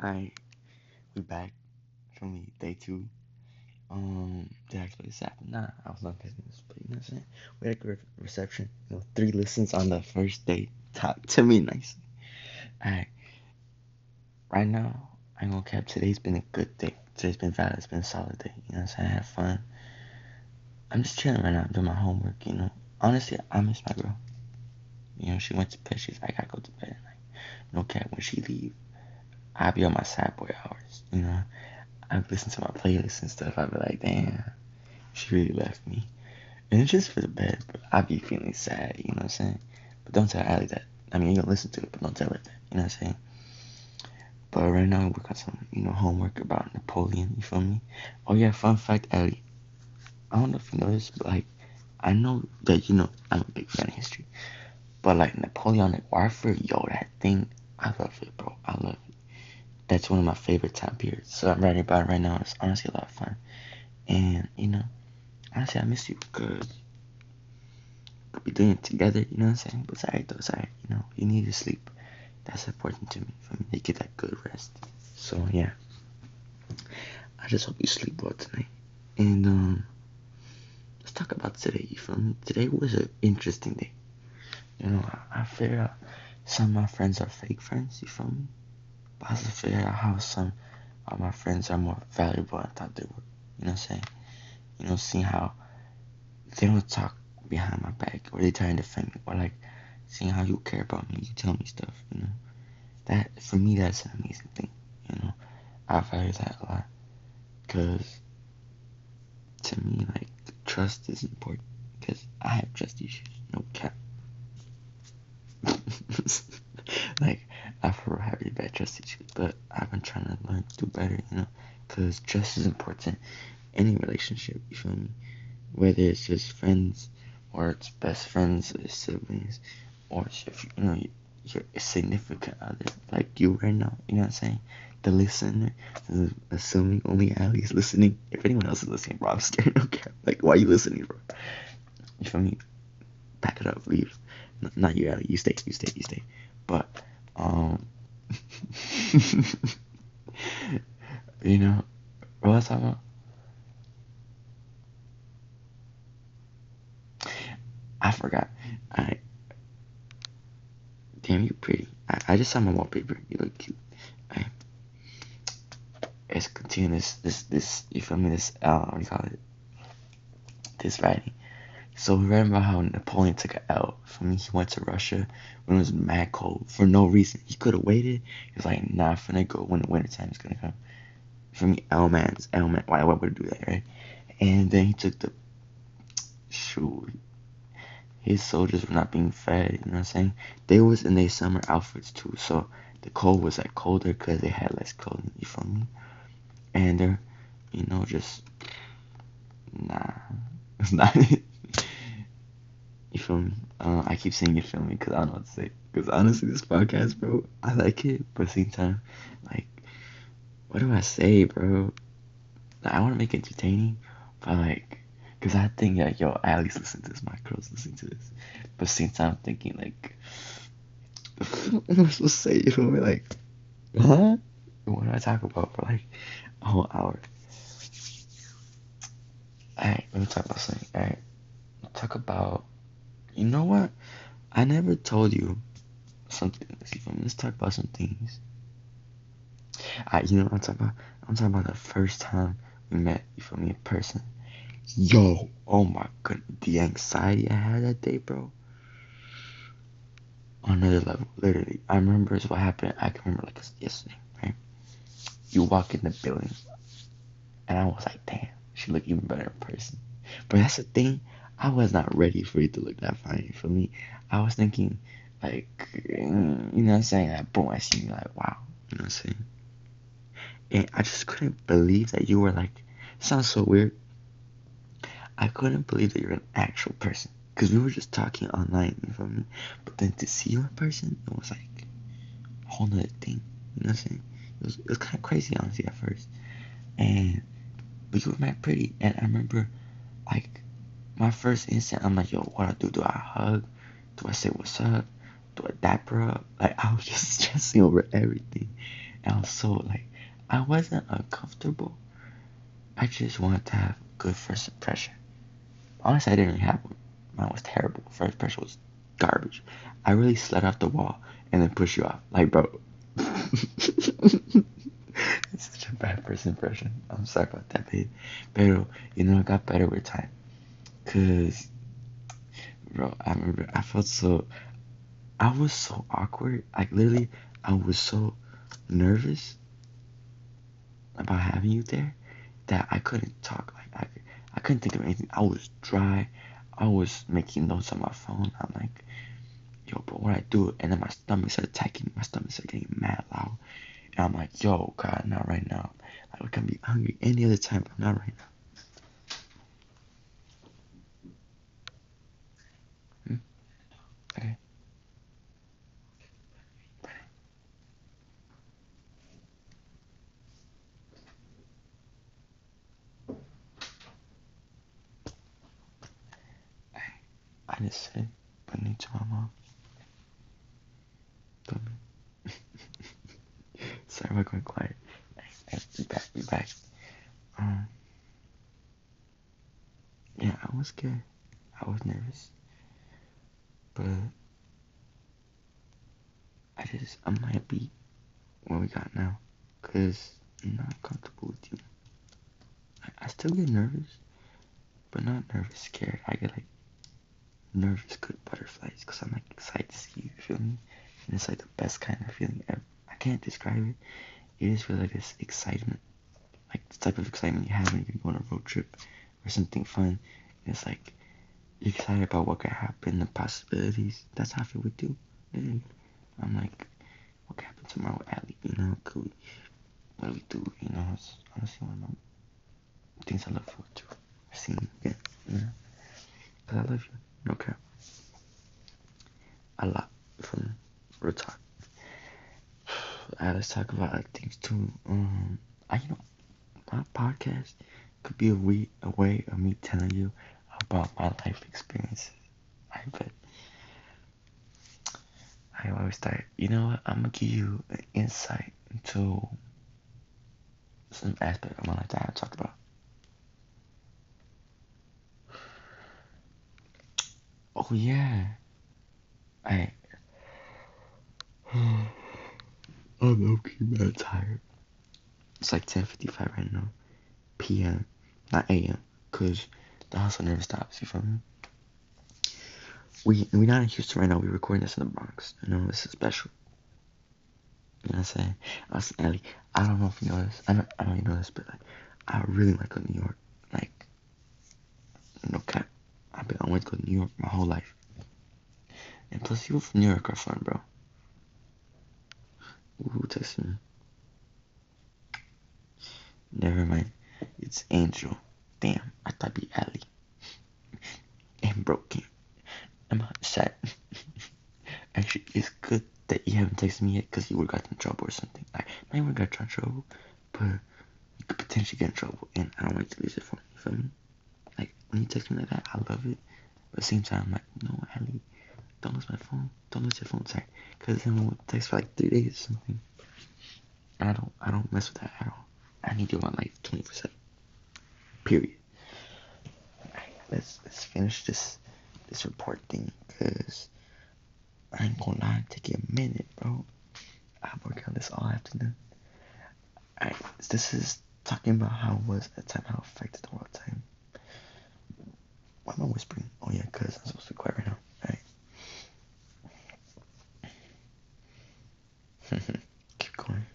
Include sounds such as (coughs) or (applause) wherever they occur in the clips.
I we back from the day two. Um, did expect this happen? Nah, I was not expecting this, but you know what I'm saying. We had a good reception. You know, three listens on the first day. Top to me nice. Alright. Right now, I'm gonna cap. Today's been a good day. Today's been valid. It's been a solid day. You know what I'm saying? I had fun. I'm just chilling right now. I'm doing my homework. You know. Honestly, I miss my girl. You know, she went to bed. She's like, I gotta go to bed. No cap. When she leave, I'll be on my sad boy hours. You know. I listen to my playlist and stuff. I'd be like, damn, she really left me. And it's just for the bed, but I be feeling sad, you know what I'm saying? But don't tell Allie that. I mean, you can listen to it, but don't tell her that, you know what I'm saying? But right now, we got some, you know, homework about Napoleon, you feel me? Oh, yeah, fun fact, Allie. I don't know if you know this, but, like, I know that, you know, I'm a big fan of history. But, like, Napoleonic Warfare, yo, that thing, I love it, bro. I love it that's one of my favorite time periods. So I'm writing about it right now. It's honestly a lot of fun. And, you know, honestly, I miss you because we'll be doing it together, you know what I'm saying? But alright though, alright, you know, you need to sleep. That's important to me, for me to get that good rest. So, yeah. I just hope you sleep well tonight. And, um, let's talk about today, you feel me? Today was an interesting day. You know, I, I figured out some of my friends are fake friends, you feel me? But I also figured out how some of my friends are more valuable than I thought they were. You know I'm saying? You know, seeing how they don't talk behind my back or they try and defend me or like seeing how you care about me, you tell me stuff, you know. That, for me, that's an amazing thing, you know. I value that a lot because to me, like, trust is important because I have trust issues, no cap. (laughs) like, I have really bad trust issues, but I've been trying to learn to do better, you know, because trust is important. Any relationship, you feel me? Whether it's just friends, or it's best friends, or siblings, or if you know your significant other, like you right now, you know what I'm saying? The listener, assuming only Ali is listening. If anyone else is listening, bro, I'm scared. (laughs) Okay, like why are you listening, bro? You feel me? Back it up, leave. Not you, Ali. You stay, you stay, you stay. But um, (laughs) you know, what was I about? I forgot. I damn you pretty. I, I just saw my wallpaper. You look cute. I, let's continue this this this you feel me this uh what do you call it? This writing. So remember how Napoleon took an L from me? He went to Russia when it was mad cold for no reason. He could have waited. He was like, nah, finna go when the winter time is gonna come. For me, L man's L man. Why would he do that, right? And then he took the shoot. His soldiers were not being fed. You know what I'm saying? They was in their summer outfits too. So the cold was like colder because they had less clothing. You feel me? And they're, you know, just nah. (laughs) It's not. You feel me? Uh, I keep saying you feel me because I don't know what to say. Because honestly, this podcast, bro, I like it, but at the same time, like, what do I say, bro? Like, I want to make it entertaining, but like, because I think like, yo, I at least listen to this. My girls listen to this, but at the same time, I'm thinking like, (laughs) what am I supposed to say? You feel me? Like, huh? What do I talk about for like a whole hour? Alright, let me talk about something. Alright, talk about you know what? I never told you something. Let's talk about some things. I, you know what I'm talking about? I'm talking about the first time we met. You feel me in person? Yo, oh my god, the anxiety I had that day, bro. On another level, literally. I remember what happened. I can remember like yesterday, right? You walk in the building, and I was like, damn, she look even better in person. But that's the thing. I was not ready for it to look that fine for me. I was thinking, like, you know what I'm saying? Like, boom, I see you, like, wow, you know what I'm saying? And I just couldn't believe that you were like, sounds so weird. I couldn't believe that you're an actual person. Because we were just talking online, you feel me? But then to see you in person, it was like a whole nother thing. You know what I'm saying? It was, it was kind of crazy, honestly, at first. And, but you were mad pretty. And I remember, like, my first instinct, I'm like, yo, what I do? Do I hug? Do I say what's up? Do I dap up? Like, I was (laughs) just stressing over everything. And I was so like, I wasn't uncomfortable. I just wanted to have good first impression. Honestly, I didn't have one. Mine was terrible. First impression was garbage. I really slid off the wall and then push you off. Like, bro. (laughs) it's such a bad first impression. I'm sorry about that, babe. But, you know, it got better with time. Cause, bro, I remember I felt so, I was so awkward. Like, literally, I was so nervous about having you there that I couldn't talk. Like, I, I couldn't think of anything. I was dry. I was making notes on my phone. I'm like, yo, bro, what I do? And then my stomach started attacking. My stomach started getting mad loud. And I'm like, yo, God, not right now. Like, we can be hungry any other time, but not right now. I just said, but need to my mom. Sorry, we're going quiet. Be back, be back. Um, yeah, I was scared. I was nervous. But I just, I'm happy what we got now. Because I'm not comfortable with you. I, I still get nervous, but not nervous, scared. I get like nervous, good butterflies because I'm like excited to see you, you feel me? And it's like the best kind of feeling ever. I can't describe it. It just feels like this excitement, like the type of excitement you have when you go on a road trip or something fun. And it's like you're excited about what could happen, the possibilities. That's how I feel with you. And I'm like, what could happen tomorrow with Ali? You know, could we, what do we do? You know, it's honestly one of the things I look forward to. Seeing you again, you know, because I love you. Cap. A lot from real talk. (sighs) Uh, let's talk about things too. Um, I you know, my podcast could be a way a way of me telling you about my life experiences. I bet. I always start. You know what? I'm gonna give you an insight into some aspect of my life that I talked about. Oh yeah. I. (sighs) I'm low mad tired. It's like 10:55 right now, p.m. Not a.m. Cause the hustle never stops. You feel me? We we not in Houston right now. We're recording this in the Bronx. You know this is special. You know what I'm saying? Us and Ellie. I don't know if you know this. I don't. I don't even know this, but like, I really like to New York. Like, no cap. I've been I went to go to New York my whole life. And plus, people from New York are fun, bro. Who texted me? Never mind. It's Angel. Damn, I thought it'd be Ali. And broken. I'm upset. (laughs) Actually, it's good that you haven't texted me yet because you would have got in trouble or something. Like, not even got in trouble, but you could potentially get in trouble, and I don't want you to lose your phone. You feel me? Like, when you text me like that, I love it. But at the same time, I'm like, no, Ali, don't lose my phone. Don't lose your phone, sorry. Because then we'll text for like three days or something. I don't, I don't mess with that at all. I need you in my life 24 7. Period. Alright, let's, let's finish this, this report thing, because I ain't gonna lie, take you a minute, bro. I work on this all afternoon. Alright, this is talking about how it was at time, how affected the world time. Why am I whispering? Oh yeah, cause I'm supposed to be quiet right now. Alright. (laughs) Keep going.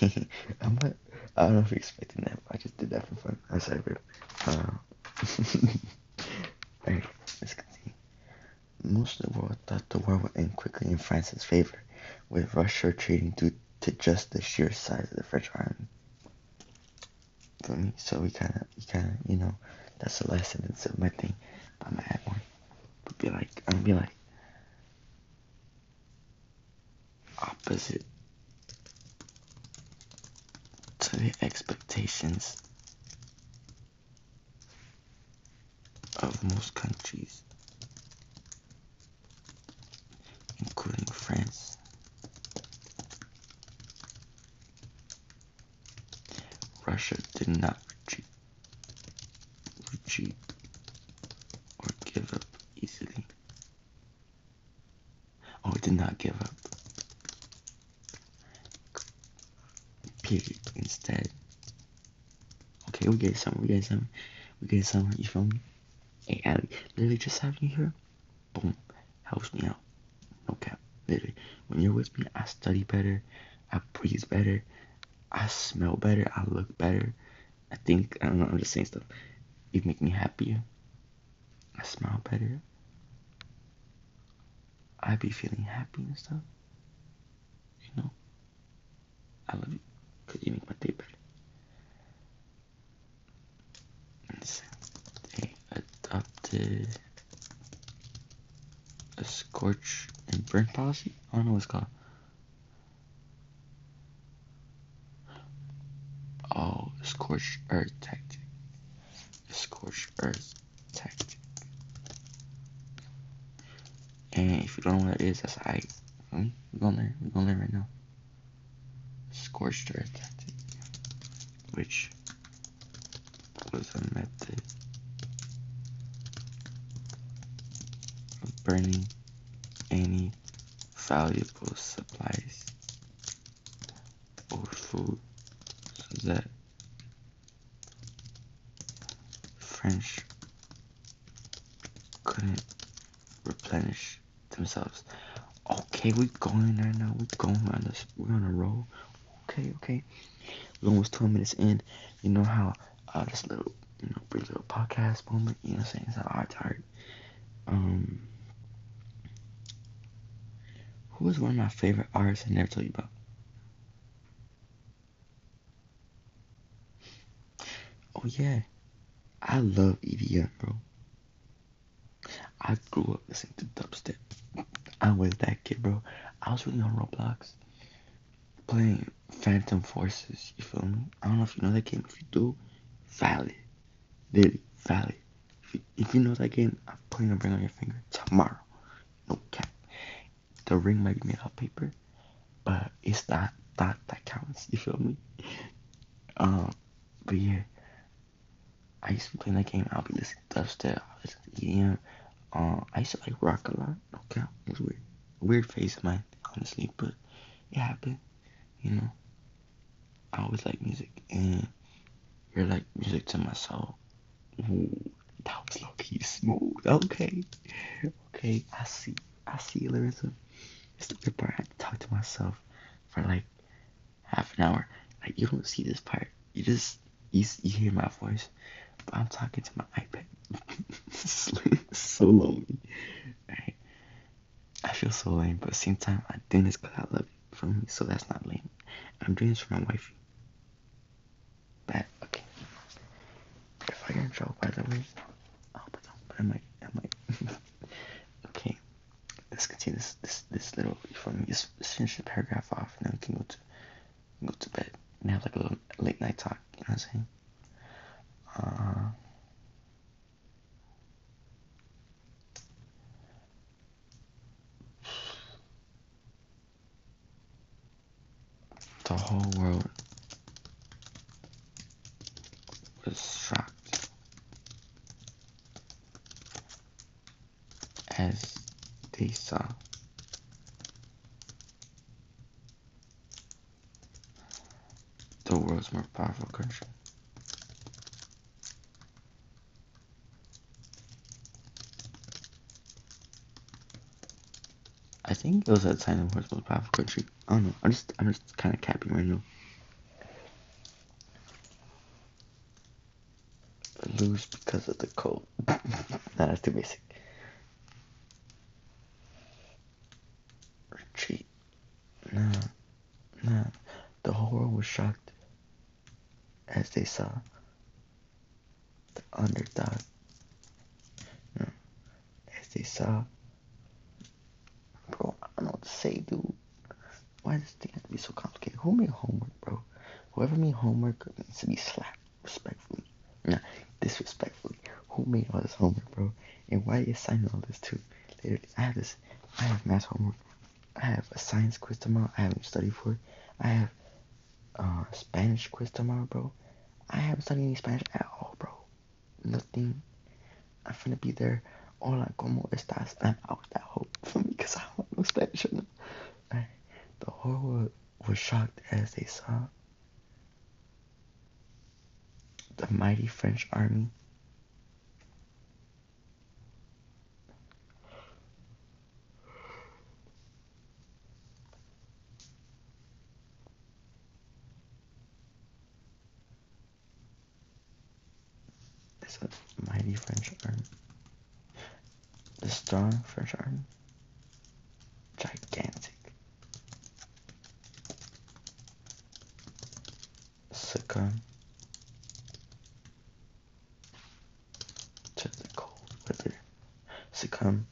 (laughs) I'm not, I don't know if you're expecting that, but I just did that for fun. I'm sorry, bro. Uh, (laughs) Alright, let's continue. Most of the world thought the war would end quickly in France's favor, with Russia retreating due to just the sheer size of the French army. For me, so we kind of, we kind of, you know, that's the last sentence of my thing. I'm gonna add one. But be like, I'm gonna be like, opposite to the expectations of most countries, including France. Russia did not retreat, or give up easily. Oh, did not give up. Period. Instead. Okay, we get some. We get some. We get some. You feel me? Hey, Allie, literally just having you here, boom, helps me out. No cap. Literally, when you're with me, I study better. I breathe better. I smell better. I look better. I think I don't know. I'm just saying stuff. You make me happier. I smile better. I be feeling happy and stuff. You know. I love you because you make my day better. They adopted a scorch and burn policy. I don't know what it's called. Oh, scorched earth tactic. Scorched earth tactic. And if you don't know what that is, that's I. Hmm? We're gonna learn. We're gonna learn right now. Scorched earth tactic, which was a method of burning any valuable supplies or food so that French couldn't replenish themselves. Okay, we're going right now. We're going on this. We're on a roll. Okay, okay. We're almost 12 minutes in. You know how uh, this little, you know, brief little podcast moment. You know I'm saying? It's not hard tired. Um, who is one of my favorite artists I never told you about? Oh yeah, I love EDM, bro. I grew up listening to dubstep. I was that kid, bro. I was really on Roblox playing Phantom Forces. You feel me? I don't know if you know that game. If you do, valid, really valid. If you, if you know that game, I'm putting a ring on your finger tomorrow. No cap. The ring might be made out of paper, but it's that that that counts. You feel me? Um, but yeah, I used to play that game. I'll be listening to dubstep, I'll listen to EDM. Um, I used to like rock a lot. Okay. It was weird. Weird phase of mine, honestly, but it happened. You know. I always like music, and you're like music to my soul. Ooh, that was low key smooth. Okay, okay. I see. I see, Larissa. It's the part. I had to talk to myself for like half an hour. Like you don't see this part. You just you, you hear my voice, I'm talking to my iPad. (laughs) so lonely. Right? I feel so lame, but at the same time, I'm doing this because I love it for me, so that's not lame. I'm doing this for my wifey. That okay. If I get in trouble, by the way, hope I don't, but I might, I might. okay, let's continue this, this, this little for me. Just, just finish the paragraph off, and then we can go to, go to bed and have like a little late night talk. You know what I'm saying? Uh, the whole world was shocked as they saw the world's more powerful country. Think it was time the world's most powerful country. I don't know. I'm just I'm just kind of capping right now. Lose because of the cold. (laughs) that's too basic. Retreat. Nah, nah. The whole world was shocked as they saw the underdog. No, as they saw. Bro, I don't know what to say, dude. Why does this thing have to be so complicated? Who made homework, bro? Whoever made homework needs to be slapped respectfully. Nah, disrespectfully. Who made all this homework, bro? And why are you assigning all this to? Literally, I have this. I have math homework. I have a science quiz tomorrow. I haven't studied for it. I have uh, Spanish quiz tomorrow, bro. I haven't studied any Spanish at all, bro. Nothing. I'm finna be there. Hola, ¿cómo estás? I'm out that hope for me because I don't know Spanish. Right? The whole world was shocked as they saw the mighty French army It's a mighty French army. The strong French army. Succumb to the cold weather. Succumb.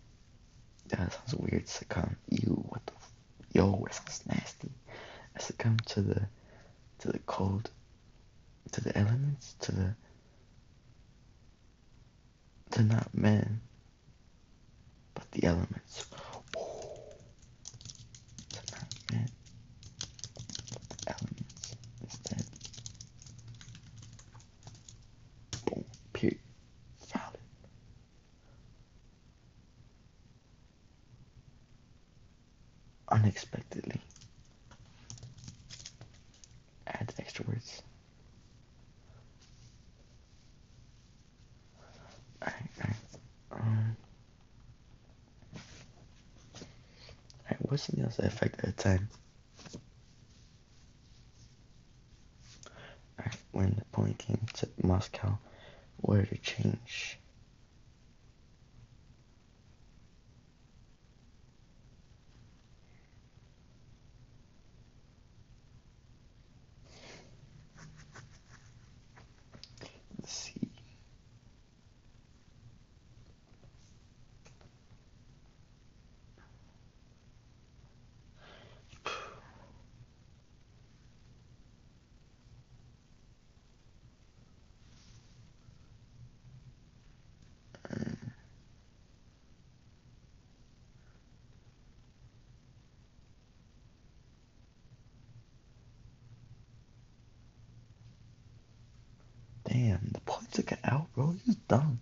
That sounds weird. Succumb. Ew. What the? F- Yo, it sounds nasty. I succumb to the to the cold, to the elements, to the to not men, but the elements. To not men, but the elements instead. Period. Valid. Unexpectedly. Add extra words. Alright, alright. Um, alright, what's the else effect at the time? Alright, when Napoleon came to Moscow, what to change? Damn, the boy took it out, bro. He's dumb.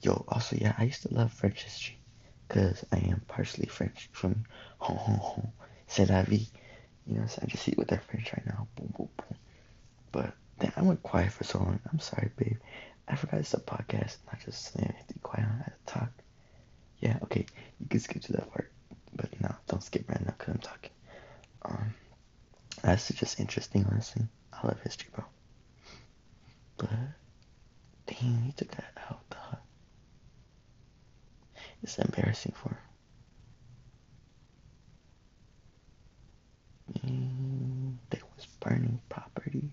Yo, also, yeah, I used to love French history because I am partially French from home, home, home. C'est la vie. You know, so I just eat with that French right now. Boom, boom, boom. But then I went quiet for so long. I'm sorry, babe. I forgot it's a podcast, not just you know, to be quiet on to talk. Yeah, okay, you can skip to that part, but no, don't skip right now because I'm talking. Um, that's just interesting, honestly. I love history, bro. Damn, he took that out. It's embarrassing for him. Mm, they was burning property.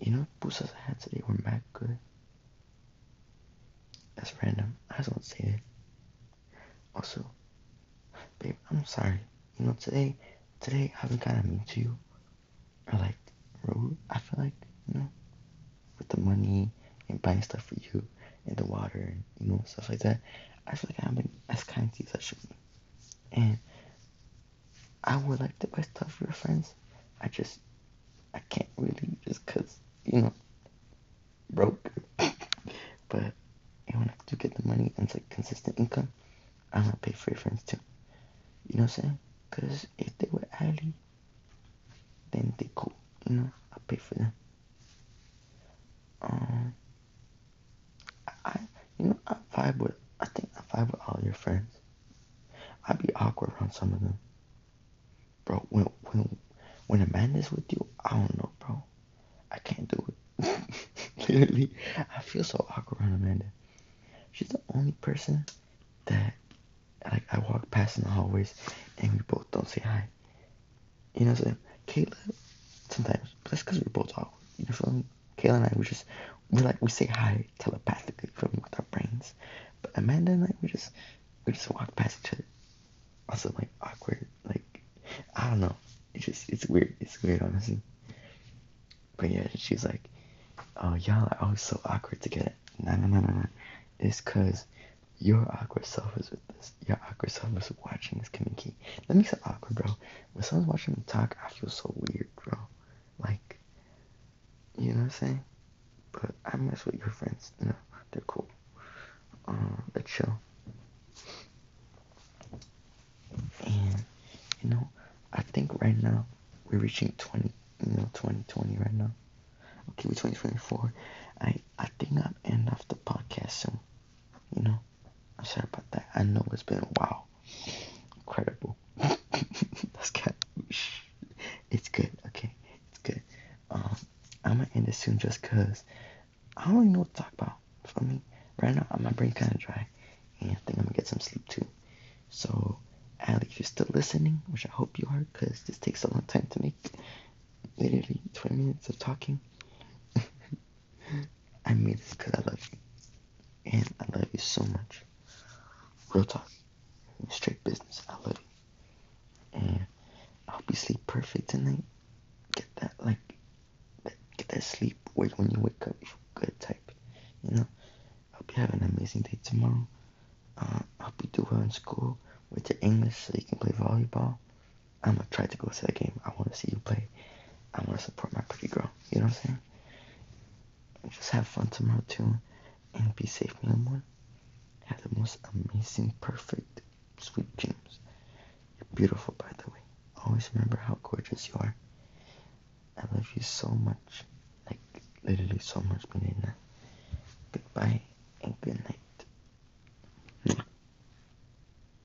You know, pusas I had today were mad good. That's random. I just want to say that. Also, babe, I'm sorry. You know, today, today I've been kind of mean to you, or like rude. I feel like, you know, with the money and buying stuff for you, and the water, and you know, stuff like that. I feel like I've been as kind to you as I should be. And I would like to buy stuff for your friends. I just, I can't really, just cause, you know, broke. (coughs) but and when I do get the money and it's like consistent income, I'm gonna pay for your friends too. You know what I'm saying? Cause if they were alley, then they cool. You know, I pay for them. Um, I, you know, I vibe with. I think I vibe with all your friends. I'd be awkward around some of them, bro. When when when Amanda's with you, I don't know, bro. I can't do it. (laughs) Literally, I feel so awkward around Amanda. She's the only person that like I walk past in the hallways and we both don't say hi. You know saying? Kayla, sometimes, but that's because we're both awkward. You feel me? Kayla and I, we just, we like, we say hi telepathically, me, with our brains. But Amanda and I, we just, we just walk past each other. Also, like, awkward. Like, I don't know. It's just, it's weird. It's weird, honestly. But yeah, she's like, oh, y'all are always so awkward together. Nah, nah, nah, nah, nah. It's because your awkward self is with this. Your awkward self is watching this communicate. That makes it awkward, bro. when someone's watching me talk, I feel so weird, bro. Like, you know what I'm saying? But I mess with your friends, you know, they're cool. Uh, they're chill. And, you know, I think right now we're reaching 20, you know, 2020 right now. Okay, we're 2024. I, I think I'll end off the podcast soon. You know, I'm sorry about that. I know it's been a while. Incredible. (laughs) That's of, it's good. Okay, it's good. Um, I'm gonna end it soon just cause I don't really know what to talk about. For me, right now, my brain kind of dry, and I think I'm gonna get some sleep too. So, Ali, if you're still listening, which I hope you are, cause this takes a long time to make. Literally 20 minutes of talking. (laughs) I made this because I love you. And I love you so much. Real talk. Straight business. I love you. And I hope you sleep Get that, like, get that sleep where when you wake up, you good type. You know? Hope you have an amazing day tomorrow. Uh, I hope you do well in school with your English so you can play volleyball. I'm gonna try to go to that game. I want to see you play. I want to support my pretty girl. You know what I'm saying? just have fun tomorrow too, and be safe, my one. Have the most amazing, perfect, sweet dreams. You're beautiful, by the way. Always remember how gorgeous you are. I love you so much, like literally so much, Menina. Goodbye and good night.